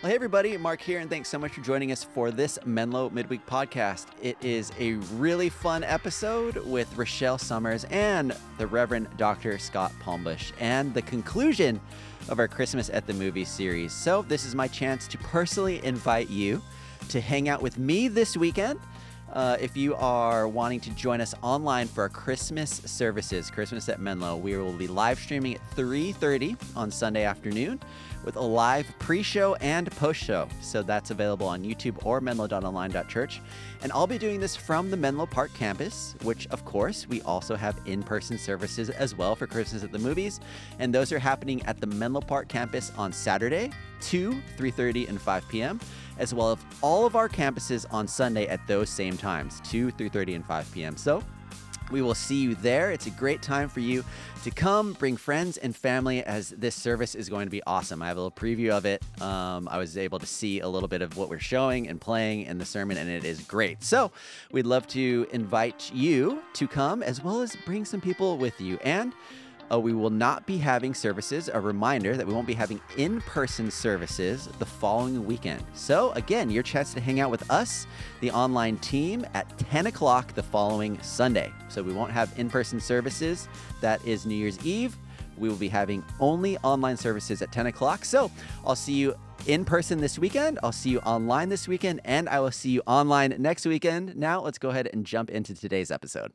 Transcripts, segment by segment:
Well, hey, everybody, Mark here, and thanks so much for joining us for this Menlo Midweek podcast. It is a really fun episode with Rachelle Summers and the Reverend Dr. Scott Palmbush, and the conclusion of our Christmas at the Movie series. So, this is my chance to personally invite you to hang out with me this weekend. Uh, if you are wanting to join us online for our Christmas services, Christmas at Menlo, we will be live streaming at 3:30 on Sunday afternoon with a live pre-show and post-show. So that's available on YouTube or menlo.online.church. And I'll be doing this from the Menlo Park campus, which of course we also have in-person services as well for Christmas at the movies, and those are happening at the Menlo Park campus on Saturday, 2, 3:30 and 5 p.m as well as all of our campuses on Sunday at those same times, 2, 3:30, and 5 p.m. So we will see you there. It's a great time for you to come, bring friends and family, as this service is going to be awesome. I have a little preview of it. Um, I was able to see a little bit of what we're showing and playing in the sermon, and it is great. So we'd love to invite you to come, as well as bring some people with you. And uh, we will not be having services. A reminder that we won't be having in person services the following weekend. So, again, your chance to hang out with us, the online team, at 10 o'clock the following Sunday. So, we won't have in person services. That is New Year's Eve. We will be having only online services at 10 o'clock. So, I'll see you in person this weekend. I'll see you online this weekend, and I will see you online next weekend. Now, let's go ahead and jump into today's episode.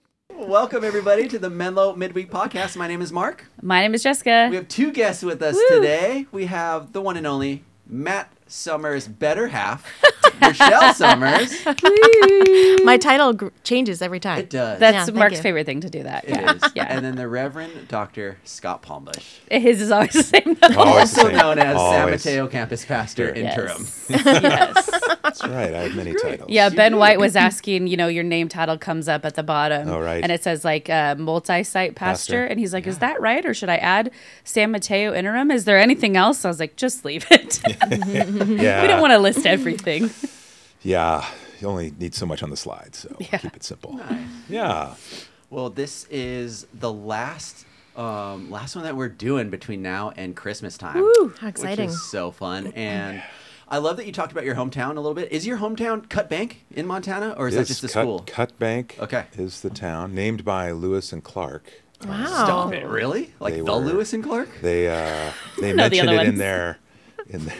Welcome, everybody, to the Menlo Midweek Podcast. My name is Mark. My name is Jessica. We have two guests with us Woo. today. We have the one and only Matt Summers' better half, Michelle Summers. My title gr- changes every time. It does. That's yeah, Mark's favorite thing to do that. It yeah. is. yeah. And then the Reverend Dr. Scott Palmbush. His is always the same. also known as always. San Mateo campus pastor yes. interim. yes. That's right. I have many titles. Yeah, Ben White was asking, you know, your name title comes up at the bottom. Oh, right. And it says like uh, multi-site pastor. pastor. And he's like, yeah. is that right? Or should I add San Mateo interim? Is there anything else? I was like, just leave it. yeah. We don't want to list everything. Yeah. You only need so much on the slide, so yeah. keep it simple. Nice. Yeah. Well, this is the last um, last one that we're doing between now and Christmas time. Woo, how exciting. Which is so fun. And I love that you talked about your hometown a little bit. Is your hometown Cut Bank in Montana, or is, that just the Cut, school? Cut Bank okay. is the town, named by Lewis and Clark. Wow. Stop it, really? Like They the were- Lewis and Clark? They uh, they know the mentioned other it in ones. their in the,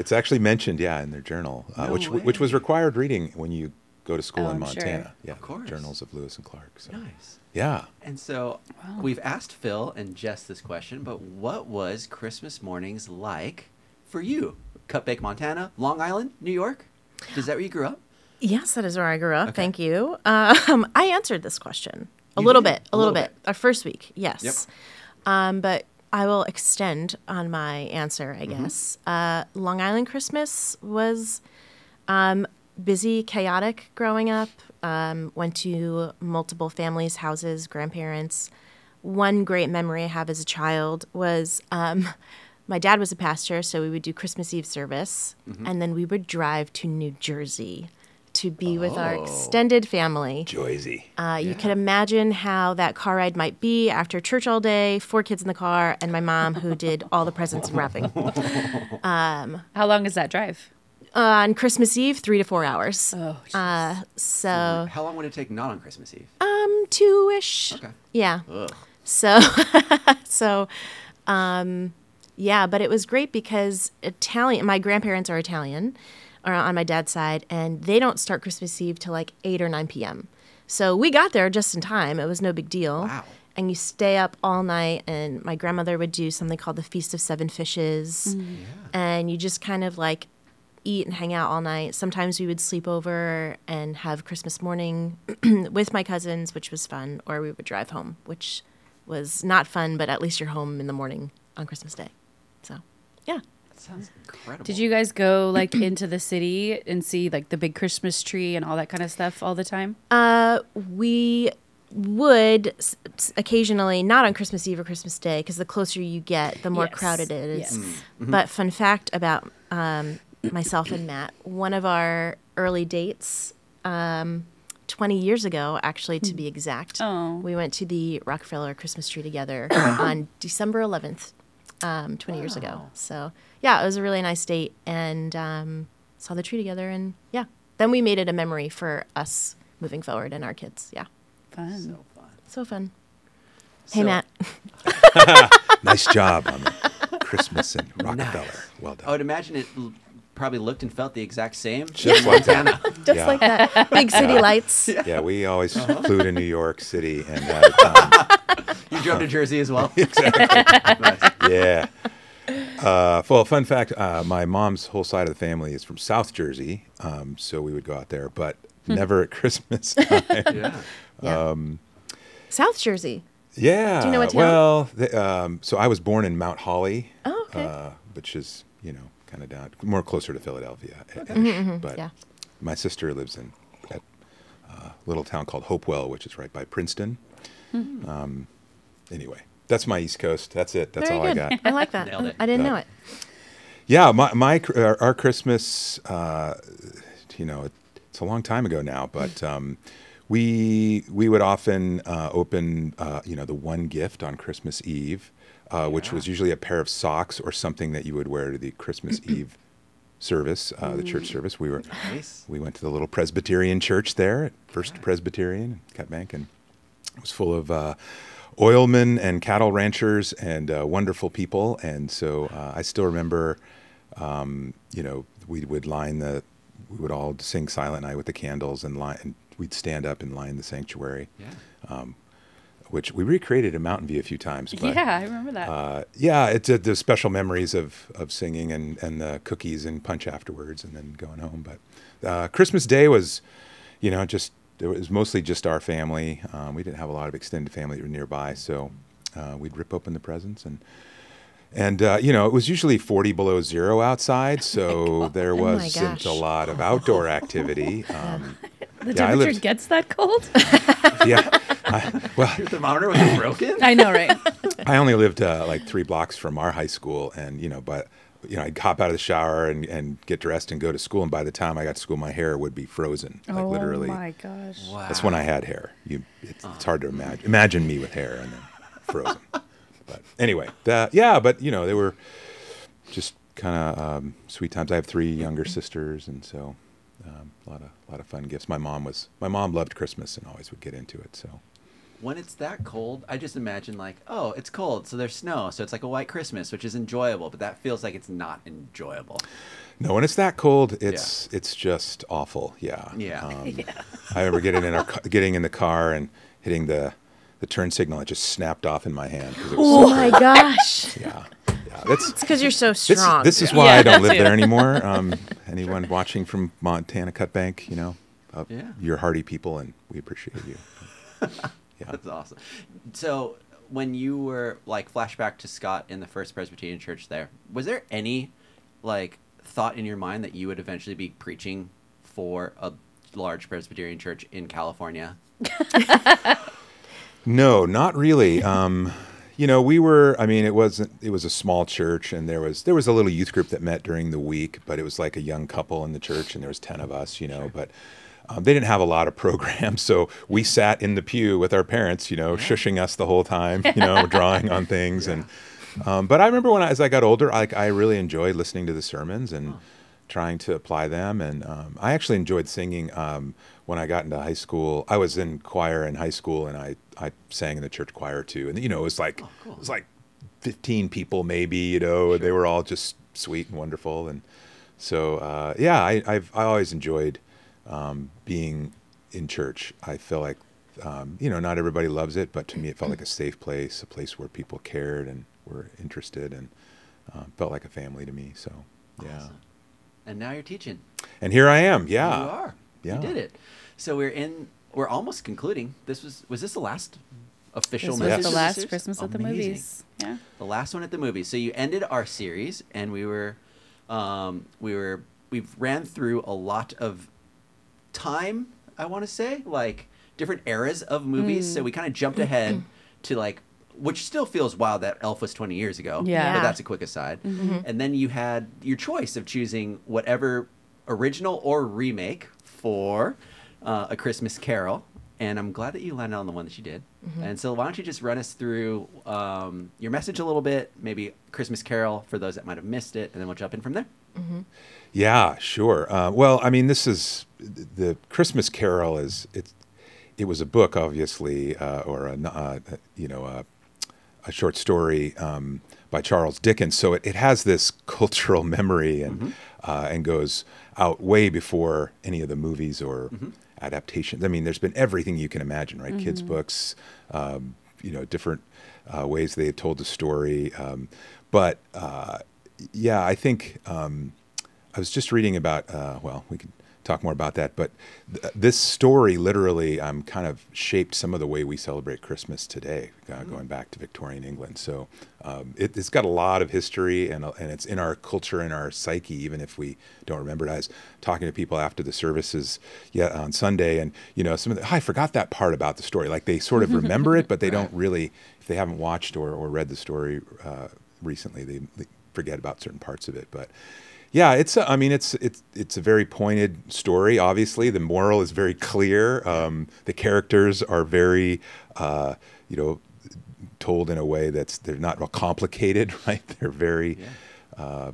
it's actually mentioned, yeah, in their journal, uh, No which way. which was required reading when you go to school Oh, in I'm sure. Montana. Yeah, Of course. journals of Lewis and Clark. So. Nice. Yeah. And so Wow. we've asked Phil and Jess this question, but what was Christmas mornings like for you? Cut Bank, Montana, Long Island, New York? Is that where you grew up? Yes, that is where I grew up. Okay. Thank you. Um, I answered this question a You little did? bit, A a little little bit. Our first week, yes. Yep. Um, but I will extend on my answer, I Mm-hmm. guess. Uh, Long Island Christmas was um, busy, chaotic growing up. Um, went to multiple families' houses, grandparents. One great memory I have as a child was um, my dad was a pastor, so we would do Christmas Eve service, Mm-hmm. and then we would drive to New Jersey to be with our Oh. extended family. Joyzy. Uh, You can imagine how that car ride might be after church all day, four kids in the car, and my mom who did all the presents and wrapping. How long is that drive? Uh, on Christmas Eve, three to four hours. Oh, Uh, so, How long would it take not on Christmas Eve? um, two ish. Okay. Yeah. Ugh. So, so, um, yeah, but it was great because Italian. My grandparents are Italian, or on my dad's side, and they don't start Christmas Eve till like eight or nine p.m. So we got there just in time. It was no big deal. Wow. And you stay up all night, and my grandmother would do something called the Feast of Seven Fishes, mm. and you just kind of like eat and hang out all night. Sometimes we would sleep over and have Christmas morning with my cousins, which was fun, or we would drive home, which was not fun, but at least you're home in the morning on Christmas Day. So, yeah. That sounds incredible. Did you guys go like into the city and see like the big Christmas tree and all that kind of stuff all the time? Uh, we would s- s- occasionally, not on Christmas Eve or Christmas Day, because the closer you get, the more Yes. crowded it is. Yes. Mm-hmm. But fun fact about um, myself and Matt, one of our early dates, um, 20 years ago, actually, to be exact, Oh. we went to the Rockefeller Christmas tree together on December 11th. Um, 20 years ago. So yeah, it was a really nice date and um, saw the tree together. And yeah, then we made it a memory for us moving forward and our kids. Yeah, Fun. So fun. so fun. Hey, So- Matt. Nice job on the Christmas in Rockefeller. Well done. I would imagine it l- probably looked and felt the exact same. Just like that. Just Yeah. like that. Big city lights. Yeah, we always Uh-huh. flew to New York City and had a time. You drove to Jersey as well. Yeah. Uh, well, fun fact: uh, my mom's whole side of the family is from South Jersey, um, so we would go out there, but never at Christmas time. yeah. Yeah. South Jersey. yeah. Do you know what town? Well, the, um, so I was born in Mount Holly, Oh, okay. uh, which is you know kind of down more closer to Philadelphia. But Mm-hmm, yeah. my sister lives in a uh, little town called Hopewell, which is right by Princeton. Mm-hmm. Um, anyway, that's my East Coast. That's it. That's Very all good. I got. I like that. Nailed it. I didn't That- know it. Yeah, my my our, our Christmas, uh, you know, it, it's a long time ago now, but um, we we would often uh, open, uh, you know, the one gift on Christmas Eve, uh, which was usually a pair of socks or something that you would wear to the Christmas Eve service, uh, the church service. We were Nice. we went to the little Presbyterian church there, at First Presbyterian, Cut Bank, and it was full of uh, oilmen and cattle ranchers and uh, wonderful people. And so uh, I still remember, um, you know, we would line the, we would all sing Silent Night with the candles and line, and we'd stand up and line the sanctuary, Yeah. which we recreated in Mountain View a few times. But, yeah, I remember that. uh, yeah, it's uh, the special memories of, of singing and, and the cookies and punch afterwards and then going home. But uh, Christmas Day was, you know, just it was mostly just our family. Um, we didn't have a lot of extended family that were nearby, so uh, we'd rip open the presents and and uh, you know it was usually 40 below zero outside, so there Oh my wasn't gosh. a lot of outdoor activity. Um, the yeah, temperature lived- gets that cold? yeah, I, well, Your thermometer was broken. I know, right? I only lived uh, like three blocks from our high school, and you know, but you know, I'd hop out of the shower and, and get dressed and go to school, and by the time I got to school, my hair would be frozen, like literally. Oh my gosh. Wow. That's when I had hair. You, it's, it's hard to imagine imagine me with hair and then frozen. but anyway, that yeah, but you know, they were just kind of um, sweet times. I have three younger sisters, and so um, a lot of a lot of fun gifts. My mom was my mom loved Christmas and always would get into it. So When it's that cold, I just imagine like, oh, it's cold, so there's snow, so it's like a white Christmas, which is enjoyable, but that feels like it's not enjoyable. No, when it's that cold, it's it's just awful. Yeah. Yeah. Um, I remember getting in our getting in the car and hitting the the turn signal. It just snapped off in my hand because it was Oh so my cold. gosh. Yeah. Yeah. That's It's because you're so strong. this is Yeah. why Yeah, I don't live there anymore. Um, anyone watching from Montana Cut Bank, you know, uh, Yeah. you're hardy people, and we appreciate you. Yeah. That's awesome. So when you were like flashback to Scott in the First Presbyterian Church there, was there any like thought in your mind that you would eventually be preaching for a large Presbyterian church in California? No, not really. Um, you know, we were. I mean, it wasn't. It was a small church, and there was there was a little youth group that met during the week, but it was like a young couple in the church, and there was ten of us. You know, but. Um, they didn't have a lot of programs, so we sat in the pew with our parents, you know, shushing us the whole time, you know, drawing on things. And um, but I remember when I, as I got older, like I really enjoyed listening to the sermons and trying to apply them. And um, I actually enjoyed singing um, when I got into high school. I was in choir in high school, and I I sang in the church choir too. And you know, it was like cool. it was like fifteen people maybe. You know, they were all just sweet and wonderful. And so uh, yeah, I I've I always enjoyed um, being in church. I feel like um, you know not everybody loves it, but to me it felt like a safe place, a place where people cared and were interested, and um, felt like a family to me. So yeah. Awesome. And now you're teaching. And here I am. Yeah. You are. Yeah. You did it. So we're in. We're almost concluding. This was. Was this the last official? This was message the last series? Christmas at the movies. Yeah. The last one at the movies. So you ended our series, and we were, um, we were, we've ran through a lot of time. I want to say like different eras of movies. So we kind of jumped ahead to like, which still feels wild that Elf was twenty years ago. Yeah. But that's a quick aside. And then you had your choice of choosing whatever original or remake for uh, a Christmas Carol. and I'm glad that you landed on the one that you did. And so, why don't you just run us through um, your message a little bit, maybe Christmas Carol for those that might have missed it, and then we'll jump in from there. Yeah, sure. Uh, well, I mean, this is the Christmas Carol is it's it was a book, obviously, uh, or a uh, you know a, a short story um, by Charles Dickens. So it, it has this cultural memory and uh, and goes out way before any of the movies or adaptations. I mean, there's been everything you can imagine, right? Kids books, um, you know, different uh, ways they had told the story. Um, but uh, yeah, I think. Um, I was just reading about, uh, well, we could talk more about that, but th- this story literally um, kind of shaped some of the way we celebrate Christmas today, uh, going back to Victorian England. So um, it, it's got a lot of history and, uh, and it's in our culture, in our psyche, even if we don't remember it. I was talking to people after the services yeah, on Sunday, and, you know, some of the, oh, I forgot that part about the story. Like they sort of remember it, but they don't really, if they haven't watched or, or read the story uh, recently, they, they forget about certain parts of it. But yeah, it's. A, I mean, it's it's it's a very pointed story. Obviously, the moral is very clear. Um, the characters are very, uh, you know, told in a way that's they're not real complicated, right? They're very uh,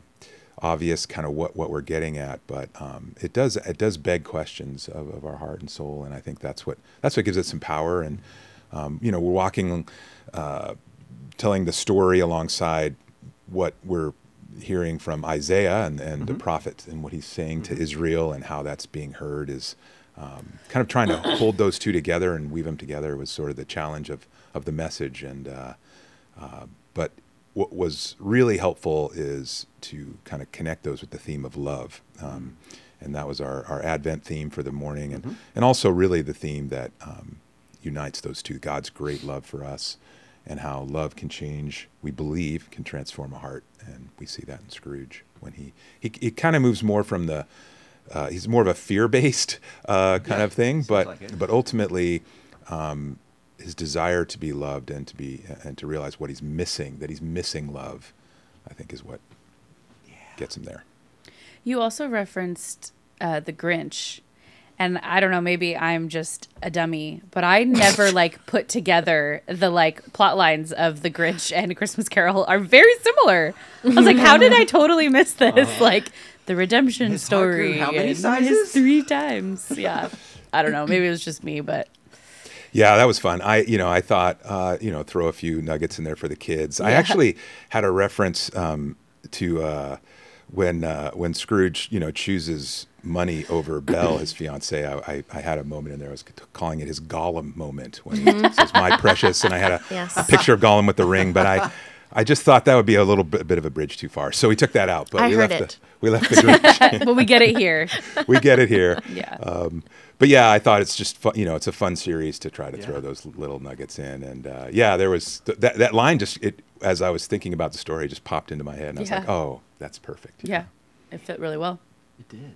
obvious, kind of what what we're getting at. But um, it does it does beg questions of, of our heart and soul, and I think that's what that's what gives it some power. And um, you know, we're walking, uh, telling the story alongside what we're hearing from Isaiah and, and the prophet and what he's saying to Israel and how that's being heard is um, kind of trying to hold those two together and weave them together was sort of the challenge of, of the message. And uh, uh, but what was really helpful is to kind of connect those with the theme of love. Um, and that was our, our Advent theme for the morning, and, and also really the theme that um, unites those two God's great love for us and how love can change, we believe, can transform a heart. And we see that in Scrooge when he, he, he kind of moves more from the, uh, he's more of a fear based uh, kind Yeah, of thing, but, like but ultimately, um, his desire to be loved and to be and to realize what he's missing, that he's missing love, I think is what gets him there. You also referenced uh, the Grinch, and I don't know, maybe I'm just a dummy, but I never like put together the like plot lines of the Grinch and Christmas Carol are very similar. I was like, how did I totally miss this? like the redemption grew story. how many sizes? three times. Yeah, I don't know. Maybe it was just me, but Yeah, that was fun. I, you know, I thought, uh, you know, throw a few nuggets in there for the kids. I actually had a reference um, to uh, when uh, when Scrooge, you know, chooses money over Belle, his fiancee. I, I, I had a moment in there. I was calling it his Gollum moment when he says "my precious," and I had a, Yes. a picture of Gollum with the ring. But I, I just thought that would be a little bit, bit of a bridge too far, so we took that out. But I we heard left it. the we left the Grinch. but we get it here. we get it here. Yeah. Um, but yeah, I thought it's just fun, you know, it's a fun series to try to Yeah. throw those little nuggets in. And uh, yeah, there was th- that that line just it as I was thinking about the story, it just popped into my head, and I was Yeah. like, oh, that's perfect. yeah, it fit really well. It did.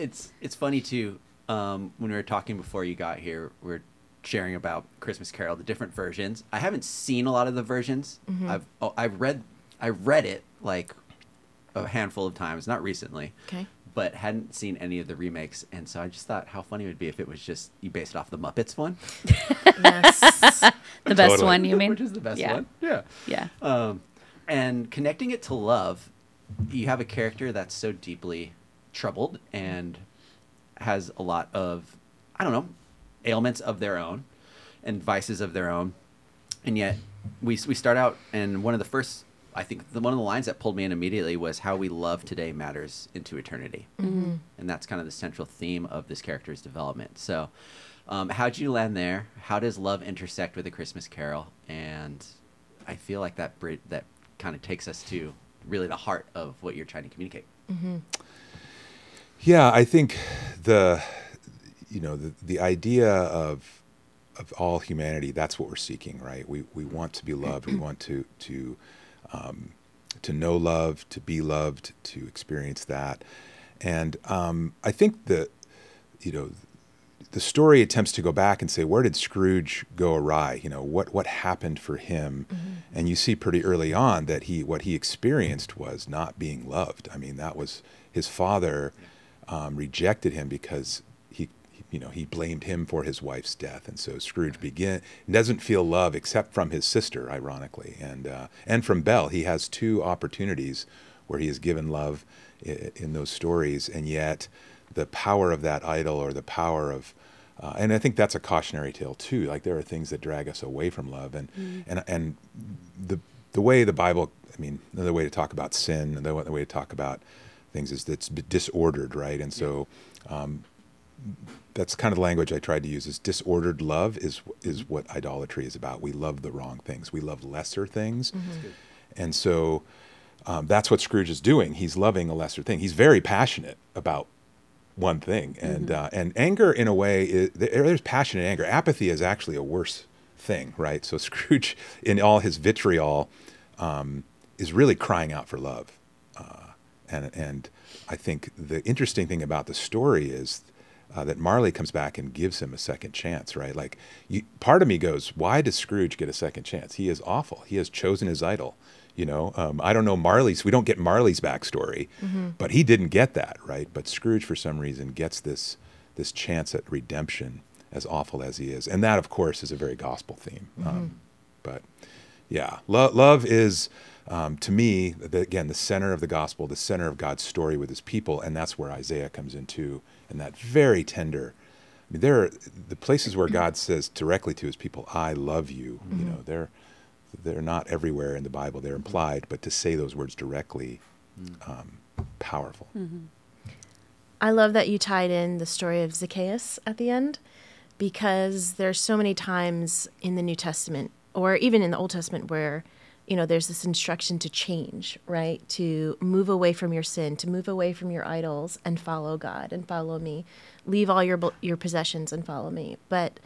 It's it's funny too. Um, when we were talking before you got here, we are sharing about Christmas Carol, the different versions. I haven't seen a lot of the versions. I've oh, I've read I read it like a handful of times, not recently, Okay. but hadn't seen any of the remakes. And so I just thought how funny it would be if it was just you based it off the Muppets one, Yes. The best Totally. one, you mean? which is the best yeah. one. Yeah. Yeah. Um, and connecting it to love, you have a character that's so deeply troubled and has a lot of, I don't know, ailments of their own and vices of their own. And yet, we, we start out, and one of the first, I think, the, one of the lines that pulled me in immediately was how we love today matters into eternity. And that's kind of the central theme of this character's development. So, um, how'd you land there? How does love intersect with a Christmas Carol? And I feel like that bri- that kind of takes us to really the heart of what you're trying to communicate. Yeah, I think the you know the the idea of of all humanity that's what we're seeking, right? We we want to be loved. we want to to um, to know love, to be loved, to experience that, and um, I think the you know the story attempts to go back and say where did Scrooge go awry? You know what what happened for him, and you see pretty early on that he what he experienced was not being loved. I mean that was his father um, rejected him because he, he you know, he blamed him for his wife's death, and so Scrooge begin doesn't feel love except from his sister, ironically, and uh, and from Belle. He has two opportunities where he is given love in, in those stories, and yet the power of that idol or the power of uh, and I think that's a cautionary tale too. Like there are things that drag us away from love, and Mm-hmm. and and the the way the Bible, I mean, another way to talk about sin, the way to talk about things is that's disordered, right? And so um, that's kind of the language I tried to use. Is disordered love is is what idolatry is about. We love the wrong things. We love lesser things, and so um, that's what Scrooge is doing. He's loving a lesser thing. He's very passionate about one thing, and uh, and anger in a way is, there's passion and anger. Apathy is actually a worse thing, right? So Scrooge, in all his vitriol, um, is really crying out for love, uh, and and I think the interesting thing about the story is. Uh, that Marley comes back and gives him a second chance, right? Like, you, part of me goes, why does Scrooge get a second chance? He is awful. He has chosen his idol. You know, um, I don't know Marley's. We don't get Marley's backstory, but he didn't get that, right? But Scrooge, for some reason, gets this this chance at redemption, as awful as he is, and that, of course, is a very gospel theme. Um, but yeah, Lo- love is um, to me the, again the center of the gospel, the center of God's story with His people, and that's where Isaiah comes into, and that very tender. I mean, there are the places where God says directly to His people, "I love you." You know, they're they're not everywhere in the Bible; they're implied, but to say those words directly, um, powerful. I love that you tied in the story of Zacchaeus at the end because there's so many times in the New Testament or even in the Old Testament where you know there's this instruction to change, right? To move away from your sin, to move away from your idols and follow God and follow me. Leave all your your possessions and follow me. But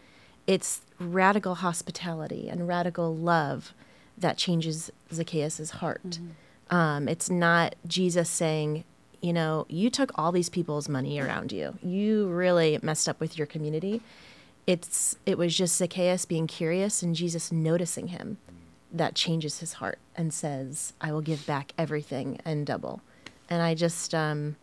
it's radical hospitality and radical love that changes Zacchaeus' heart. Um, it's not Jesus saying, you know, you took all these people's money around you. You really messed up with your community. It's it was just Zacchaeus being curious and Jesus noticing him that changes his heart and says, I will give back everything and double. And I just um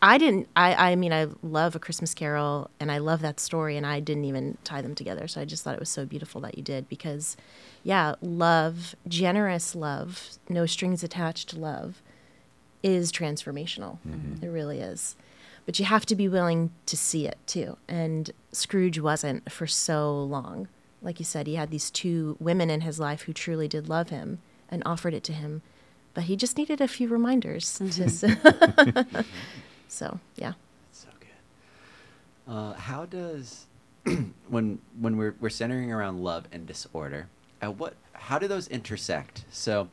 I didn't I I mean I love a Christmas carol and I love that story and I didn't even tie them together. So I just thought it was so beautiful that you did because yeah, love, generous love, no strings attached love is transformational. It really is. But you have to be willing to see it too. And Scrooge wasn't for so long. Like you said, he had these two women in his life who truly did love him and offered it to him. But he just needed a few reminders. S- so, yeah. So good. Uh, how does when when we're we're centering around love and disorder, at what how do those intersect? So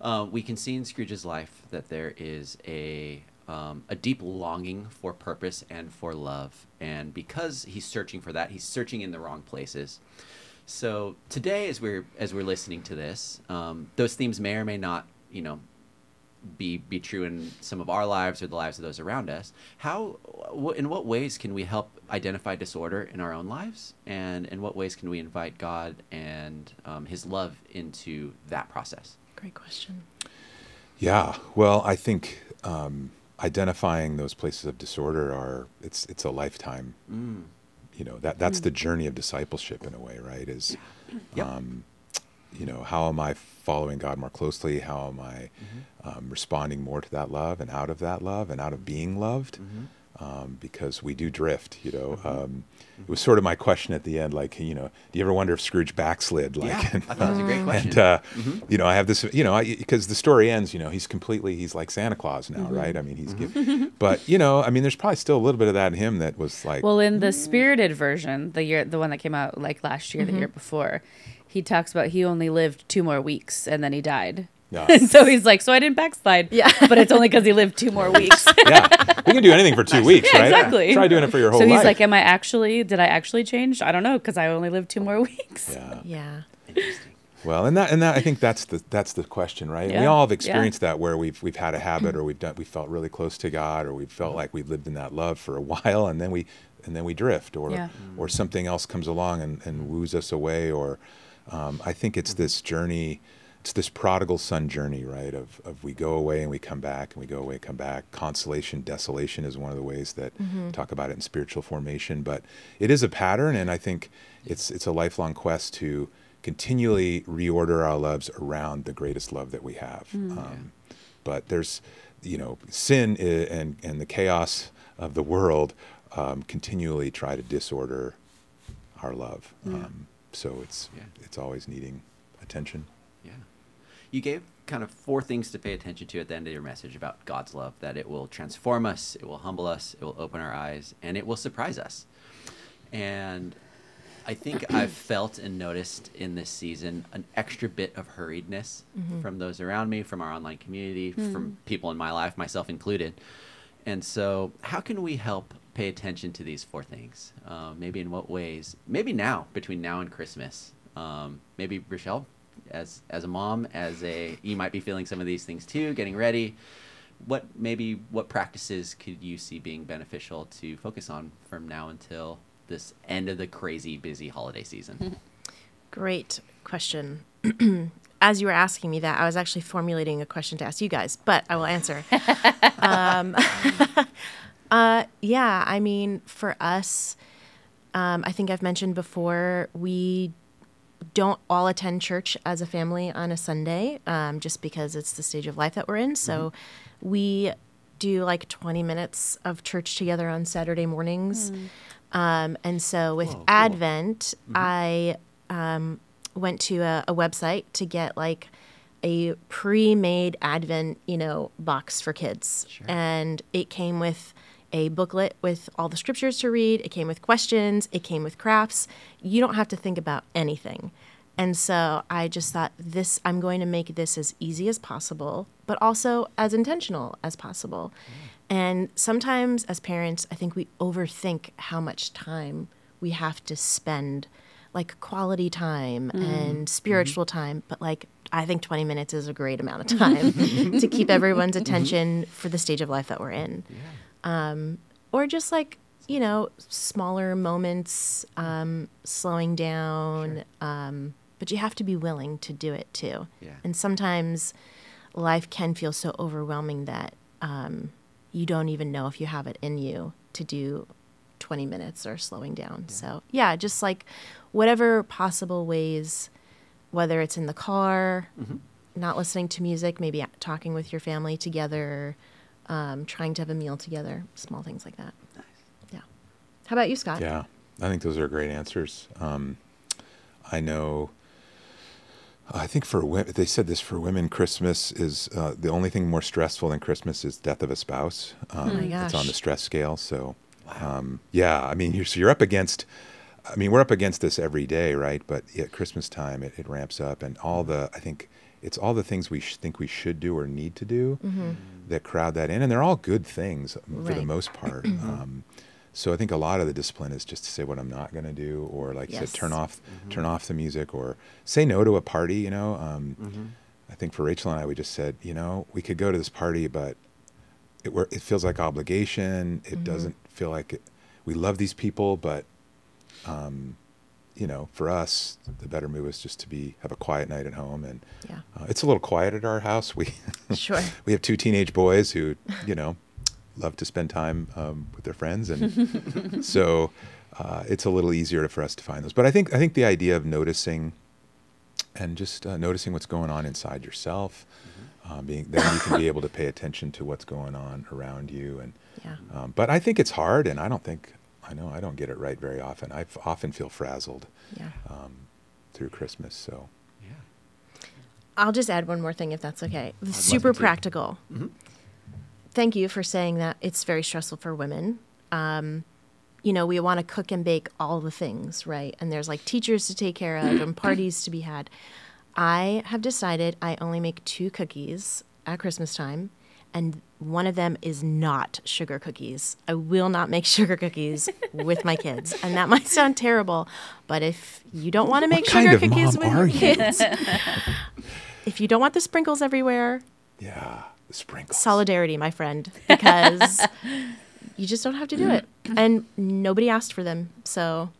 uh, we can see in Scrooge's life that there is a um, a deep longing for purpose and for love, and because he's searching for that, he's searching in the wrong places. So today, as we're as we're listening to this, um, those themes may or may not, you know, be be true in some of our lives or the lives of those around us. How, wh- in what ways can we help identify disorder in our own lives, and in what ways can we invite God and um, His love into that process? Great question. Yeah, well, I think um, identifying those places of disorder are it's it's a lifetime. Mm. You know that that's the journey of discipleship in a way, right? Is Yep. um, you know how am I following God more closely? How am I um, responding more to that love and out of that love and out of being loved? Um, because we do drift, you know. Um, it was sort of my question at the end, like, you know, do you ever wonder if Scrooge backslid? Like, yeah, I thought it was a great question. and uh, you know, I have this, you know, because the story ends, you know, he's completely, he's like Santa Claus now, right? I mean, he's given, but you know, I mean, there's probably still a little bit of that in him that was like, Well, in the spirited version, the year the one that came out like last year, the year before, he talks about he only lived two more weeks and then he died. Yeah. And so he's like, so I didn't backslide. Yeah. But it's only because he lived two more weeks. yeah, we can do anything for two weeks, Yeah, right? exactly. Try doing it for your whole life. so he's life. like, am I actually? Did I actually change? I don't know because I only lived two more weeks. yeah. Yeah. Interesting. Well, and that and that I think that's the that's the question, right? And we all have yeah. experienced that where we've we've had a habit or we've done we felt really close to God or we felt like we've lived in that love for a while and then we and then we drift or Yeah. or something else comes along and, and woos us away or um, I think it's this journey it's this prodigal son journey, right? Of of we go away and we come back and we go away and come back. Consolation, desolation is one of the ways that talk about it in spiritual formation. But it is a pattern, and I think it's it's a lifelong quest to continually reorder our loves around the greatest love that we have. Um, but there's, you know, sin and and the chaos of the world um, continually try to disorder our love. Um, so it's Yeah. it's always needing attention. Yeah. You gave kind of four things to pay attention to at the end of your message about God's love that it will transform us, it will humble us, it will open our eyes, and it will surprise us. And I think I've felt and noticed in this season an extra bit of hurriedness from those around me, from our online community, from people in my life, myself included. And so, how can we help pay attention to these four things? Uh, maybe in what ways? Maybe now, between now and Christmas. Um, maybe Rachelle, as as a mom, as a you might be feeling some of these things too, getting ready. What maybe what practices could you see being beneficial to focus on from now until this end of the crazy busy holiday season? Great question. As you were asking me that, I was actually formulating a question to ask you guys, but I will answer. um, uh, yeah, I mean, for us, um, I think I've mentioned before, we don't all attend church as a family on a Sunday um, just because it's the stage of life that we're in. So we do like 20 minutes of church together on Saturday mornings. Um, and so with Whoa, cool. Advent, I um, went to a, a website to get like a pre-made Advent, you know, box for kids, Sure. and it came with a booklet with all the scriptures to read. It came with questions. It came with crafts. You don't have to think about anything. And so I just thought this I'm going to make this as easy as possible, but also as intentional as possible. And sometimes as parents, I think we overthink how much time we have to spend like quality time and spiritual time, but like I think 20 minutes is a great amount of time to keep everyone's attention for the stage of life that we're in. Yeah. or just like you know smaller moments um, slowing down um, but you have to be willing to do it too Yeah. and sometimes life can feel so overwhelming that um, you don't even know if you have it in you to do 20 minutes or slowing down so yeah just like whatever possible ways whether it's in the car not listening to music maybe talking with your family together um, trying to have a meal together, small things like that. Yeah. How about you, Scott? Yeah, I think those are great answers. Um, I know. I think for women, they said this for women, Christmas is uh, the only thing more stressful than Christmas is death of a spouse. Um, Oh my gosh. It's on the stress scale. So, um, yeah, I mean, you're, so you're up against. I mean, we're up against this every day, right? But at Christmas time, it, it ramps up, and all the I think it's all the things we sh- think we should do or need to do that crowd that in, and they're all good things for the Mm-hmm. Most part. um, so I think a lot of the discipline is just to say what I'm not going to do, or like you Yes. said, turn off turn off the music, or say no to a party. You know, um, I think for Rachel and I, we just said, you know, we could go to this party, but it it feels like obligation. It doesn't feel like it, we love these people, but um, you know, for us, the better move is just to be have a quiet night at home, and Yeah. uh, it's a little quiet at our house. We Sure. we have two teenage boys who, you know, love to spend time um, with their friends, and so uh, it's a little easier for us to find those. But I think I think the idea of noticing and just uh, noticing what's going on inside yourself, um, being then you can be able to pay attention to what's going on around you. And Yeah. um, but I think it's hard, and I don't think I know I don't get it right very often. I often feel frazzled Yeah. um, through Christmas. So I'll just add one more thing if that's okay. love Super it too. Thank you for saying that it's very stressful for women. Um, you know, we want to cook and bake all the things, right? And there's like teachers to take care of and parties to be had. I have decided I only make two cookies at Christmas time, and one of them is not sugar cookies. I will not make sugar cookies with my kids, and that might sound terrible, but if you don't want to make what sugar cookies with your you? kids, if you don't want the sprinkles everywhere, yeah, sprinkles. solidarity, my friend, because you just don't have to do it. And nobody asked for them. So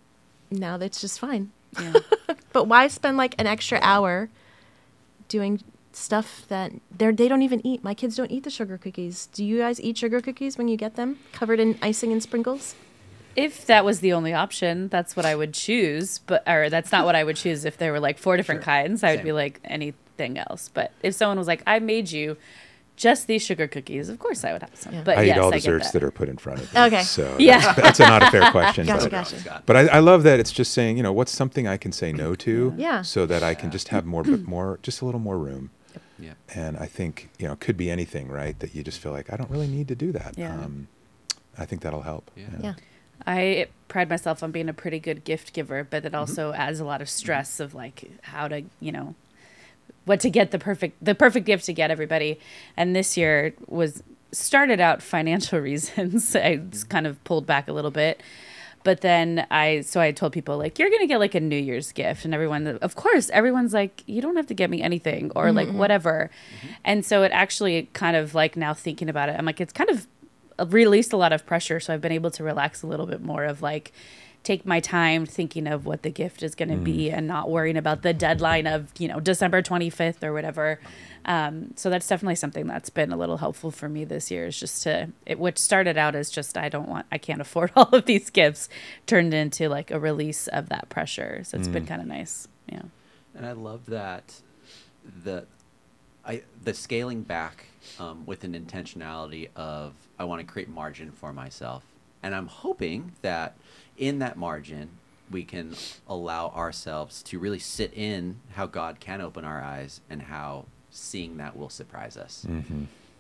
now that's just fine. Yeah. But why spend like an extra hour doing stuff that they're they don't even eat. My kids don't eat the sugar cookies. Do you guys eat sugar cookies when you get them covered in icing and sprinkles? If that was the only option, that's what I would choose. But or that's not what I would choose if there were like four different kinds. I would be like anything else. But if someone was like, "I made you just these sugar cookies," of course I would have some. Yeah. But I yes, eat all I desserts that. that. are put in front of me. Okay. So Yeah. that's, that's a not a fair question. Gotcha, but, gotcha. Scott. but I, I love that it's just saying, you know, what's something I can say no to, Yeah. so that I can just have more, but more, just a little more room. Yeah. And I think you know, it could be anything, right? That you just feel like I don't really need to do that. Yeah. Um, I think that'll help. Yeah. Yeah. I pride myself on being a pretty good gift giver, but it also adds a lot of stress of like how to, you know, what to get the perfect the perfect gift to get everybody. And this year was started out financial reasons. I just kind of pulled back a little bit. But then I so I told people like you're going to get like a New Year's gift and everyone of course everyone's like you don't have to get me anything or like mm-hmm. whatever. Mm-hmm. And so it actually kind of like now thinking about it I'm like it's kind of uh, released a lot of pressure so i've been able to relax a little bit more of like take my time thinking of what the gift is going to be and not worrying about the deadline of you know december 25th or whatever. Um, so that's definitely something that's been a little helpful for me this year is just to it which started out as just i don't want i can't afford all of these gifts turned into like a release of that pressure. So it's been kind of nice. Yeah. And I love that the I the scaling back um, with an intentionality of I want to create margin for myself, and I'm hoping that in that margin we can allow ourselves to really sit in how God can open our eyes and how seeing that will surprise us.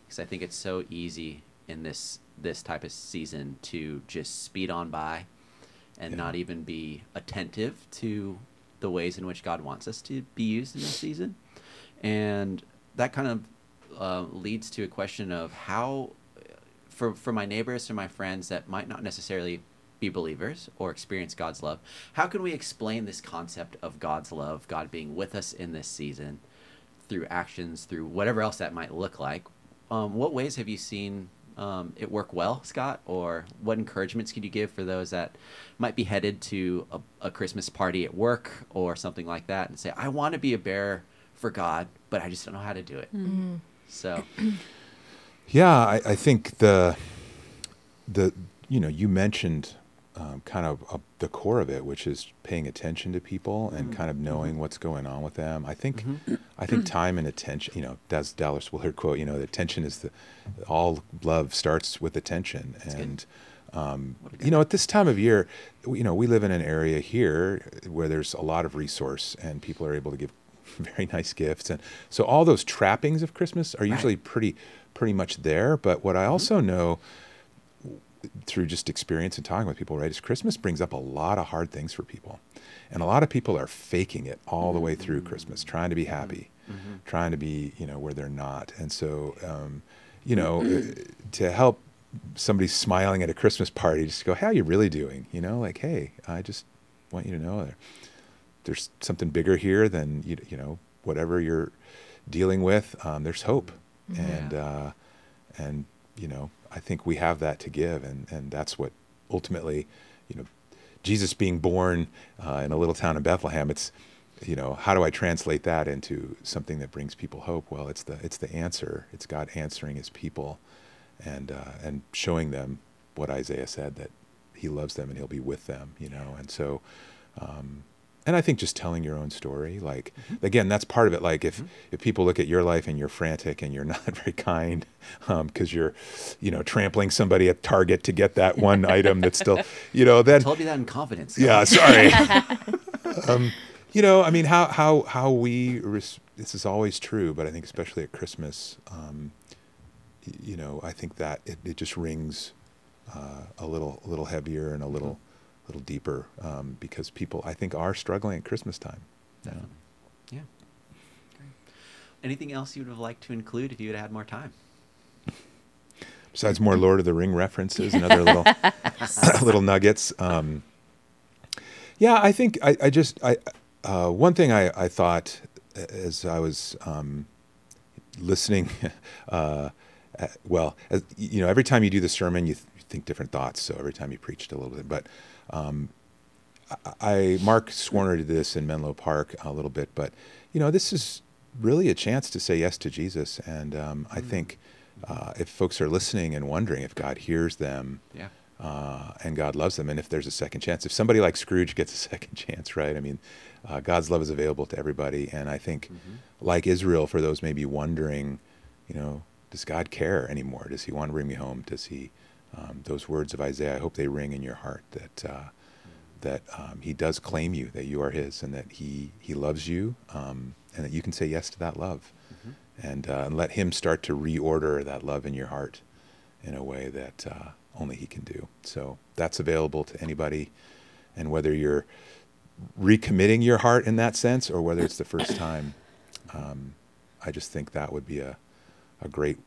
Because I think it's so easy in this this type of season to just speed on by and Yeah. not even be attentive to the ways in which God wants us to be used in this season. And that kind of uh, leads to a question of how, for, for my neighbors and my friends that might not necessarily be believers or experience God's love, how can we explain this concept of God's love, God being with us in this season through actions, through whatever else that might look like? Um, what ways have you seen um, it work well, Scott? Or what encouragements can you give for those that might be headed to a, a Christmas party at work or something like that and say, I want to be a bearer for God, but I just don't know how to do it? So, Yeah, I, I think the the you know you mentioned um, kind of uh, the core of it, which is paying attention to people and kind of knowing what's going on with them. I think I think time and attention. You know, that's Dallas Willard quote. You know, attention is the all love starts with attention, and um, you know at this time of year, you know we live in an area here where there's a lot of resource and people are able to give very nice gifts. And so all those trappings of christmas are usually pretty pretty much there. But what i also know through just experience and talking with people right is christmas brings up a lot of hard things for people. And a lot of people are faking it all the way through christmas trying to be happy trying to be you know where they're not. And so um, you know uh, to help somebody smiling at a christmas party just go how are you really doing? You know like hey i just want you to know there there's something bigger here than you, you know whatever you're dealing with. Um, there's hope. And uh, and you know i think we have that to give and and that's what ultimately you know jesus being born uh, in a little town in bethlehem it's you know how do i translate that into something that brings people hope? Well it's the it's the answer. It's god answering his people and uh, and showing them what isaiah said that he loves them and he'll be with them you know? And so um, and I think just telling your own story, like again, that's part of it. Like if if people look at your life and you're frantic and you're not very kind because you're, you know, trampling somebody at Target to get that one item that's still, you know, then told you that in confidence. yeah, sorry. um, you know, I mean, how how how we res- this is always true, but I think especially at Christmas, um, you know, I think that it, it just rings uh, a little a little heavier and a little little deeper um, because people I think are struggling at Christmas time. Yeah. Yeah. Anything else you would have liked to include if you had had more time? Besides more Lord of the Ring references and other little little nuggets. Um, yeah, I think I, I just I uh, one thing I, I thought as I was um, listening, uh, uh, well, as, you know, every time you do the sermon, you, th- you think different thoughts. So every time you preached a little bit, but um, I, Mark Swarner did this in Menlo Park a little bit, but you know, this is really a chance to say yes to Jesus. And um, I think uh, if folks are listening and wondering if God hears them Yeah. uh, and God loves them, and if there's a second chance, if somebody like Scrooge gets a second chance, right? I mean, uh, God's love is available to everybody, and I think, like Israel, for those maybe wondering, you know, does God care anymore? Does He want to bring me home? Does He? Um, those words of Isaiah, I hope they ring in your heart that uh, that um, He does claim you, that you are His, and that He He loves you, um, and that you can say yes to that love, and uh, and let Him start to reorder that love in your heart in a way that uh, only He can do. So that's available to anybody, and whether you're recommitting your heart in that sense or whether it's the first time, um, I just think that would be a, a great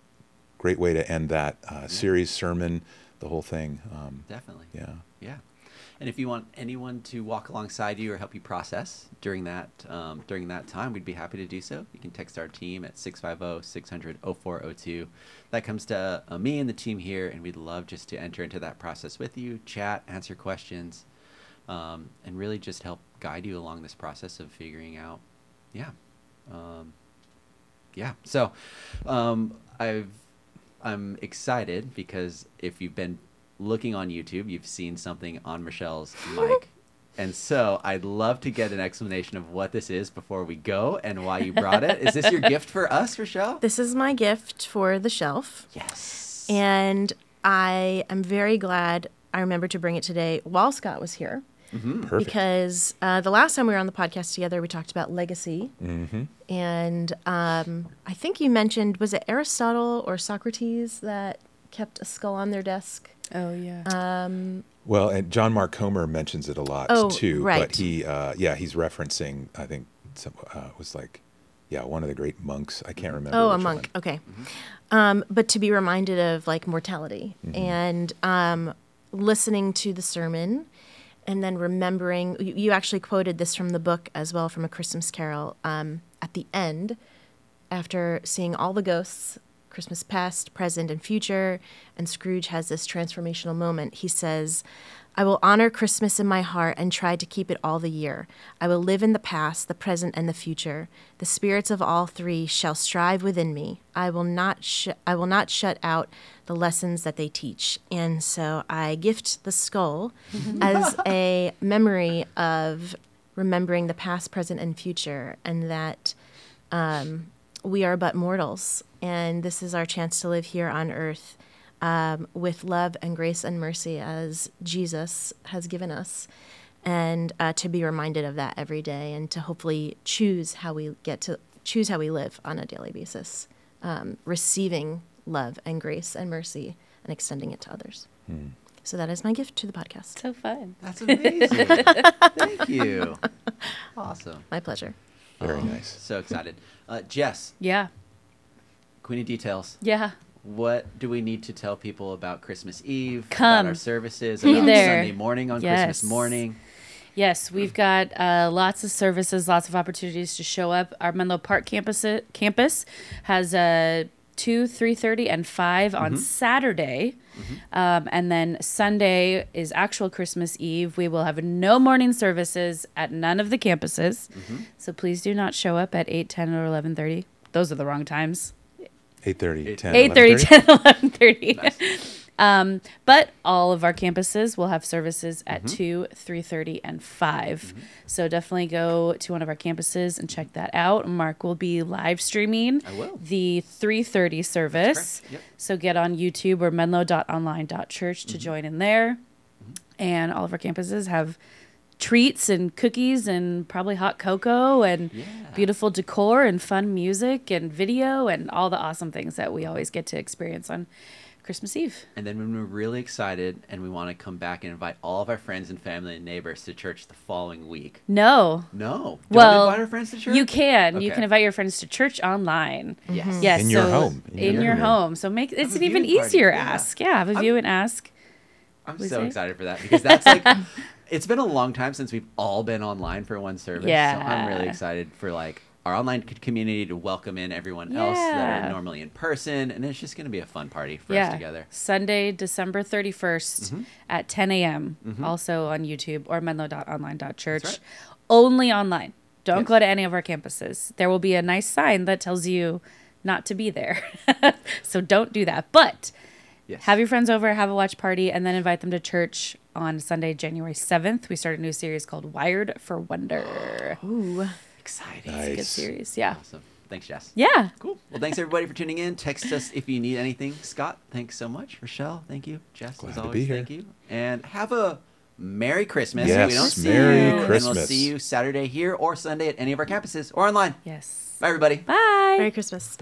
great way to end that uh, series sermon, the whole thing. Um, Definitely. yeah. Yeah. And if you want anyone to walk alongside you or help you process during that um, during that time, we'd be happy to do so. You can text our team at 650-600-0402. That comes to uh, me and the team here, and we'd love just to enter into that process with you, chat, answer questions, um, and really just help guide you along this process of figuring out, yeah, um, yeah. So, um, I've I'm excited because if you've been looking on YouTube, you've seen something on Michelle's mic. And so I'd love to get an explanation of what this is before we go and why you brought it. Is this your gift for us, Rachelle? This is my gift for the shelf. Yes. And I am very glad I remembered to bring it today while Scott was here. Perfect. Because uh, the last time we were on the podcast together, we talked about legacy. hmm And um, I think you mentioned, was it Aristotle or Socrates that kept a skull on their desk? Oh yeah. Um, Well, and John Mark Comer mentions it a lot Oh, too. right. But he, uh, yeah, he's referencing. I think some uh, was like, yeah, one of the great monks. I can't remember. oh, a monk. one. Okay. Um, but to be reminded of like mortality and um, listening to the sermon and then remembering, you, you actually quoted this from the book as well from A Christmas Carol um, at the end after seeing all the ghosts Christmas past, present, and future, and Scrooge has this transformational moment. He says, I will honor Christmas in my heart and try to keep it all the year. I will live in the past, the present, and the future. The spirits of all three shall strive within me. I will not sh- I will not shut out the lessons that they teach. And so I gift the skull as a memory of remembering the past, present, and future, and that um, we are but mortals, and this is our chance to live here on earth um, with love and grace and mercy as Jesus has given us, and uh, to be reminded of that every day, and to hopefully choose how we get to choose how we live on a daily basis, um, receiving love and grace and mercy and extending it to others. So that is my gift to the podcast. so fun. That's amazing. Thank you. Awesome. My pleasure. Very oh, nice. So excited. Uh, Jess. Yeah. Queenie Details. Yeah. What do we need to tell people about Christmas Eve? Come. About our services. About there. Sunday morning on yes. Christmas morning. Yes, we've got uh, lots of services, lots of opportunities to show up. Our Menlo Park campus campus has a 2, 3.30, and 5 on mm-hmm. Saturday. Mm-hmm. Um, and then Sunday is actual Christmas Eve. We will have no morning services at none of the campuses. Mm-hmm. So please do not show up at 8, 10, or 11.30. Those are the wrong times. 8.30, 10, 8.30, 10, 11.30. Nice um, but all of our campuses will have services at 2 3.30 and 5 so definitely go to one of our campuses and check that out. Mark will be live streaming the 3.30 service. Yep. so get on youtube or menlo.online.church to join in there. And all of our campuses have treats and cookies and probably hot cocoa and Yeah. beautiful decor and fun music and video and all the awesome things that we always get to experience on Christmas Eve. And then when we're really excited and we want to come back and invite all of our friends and family and neighbors to church the following week. No. No. Don't well, invite our friends to church? you can. You can invite your friends to church online. Yes. Mm-hmm. Yes, In your so home. In, In your your home. home. So make it's an even viewing party, easier yeah. ask. Yeah, have a I'm- view and ask. I'm Was so it? excited for that because that's like it's been a long time since we've all been online for one service. So I'm really excited for like our online community to welcome in everyone else that are normally in person and it's just going to be a fun party for us together. Sunday, December 31st Mm-hmm. at 10 a.m. Also on YouTube or menlo.online.church. Right. Only online. Don't Yes. go to any of our campuses. There will be a nice sign that tells you not to be there. so don't do that. But Yes. have your friends over, have a watch party, and then invite them to church on Sunday, January 7th. We start a new series called Wired for Wonder. Ooh. Exciting. Nice. Good series. Yeah. Awesome. Thanks, Jess. Yeah. Cool. Well, thanks everybody for tuning in. Text us if you need anything. Scott, thanks so much. Rachelle, thank you. Jess, Glad as to always, be here. thank you. And have a Merry Christmas. Yes, we don't see Merry you. And we'll see you Saturday here or Sunday at any of our campuses or online. Yes. Bye, everybody. Bye. Merry Christmas.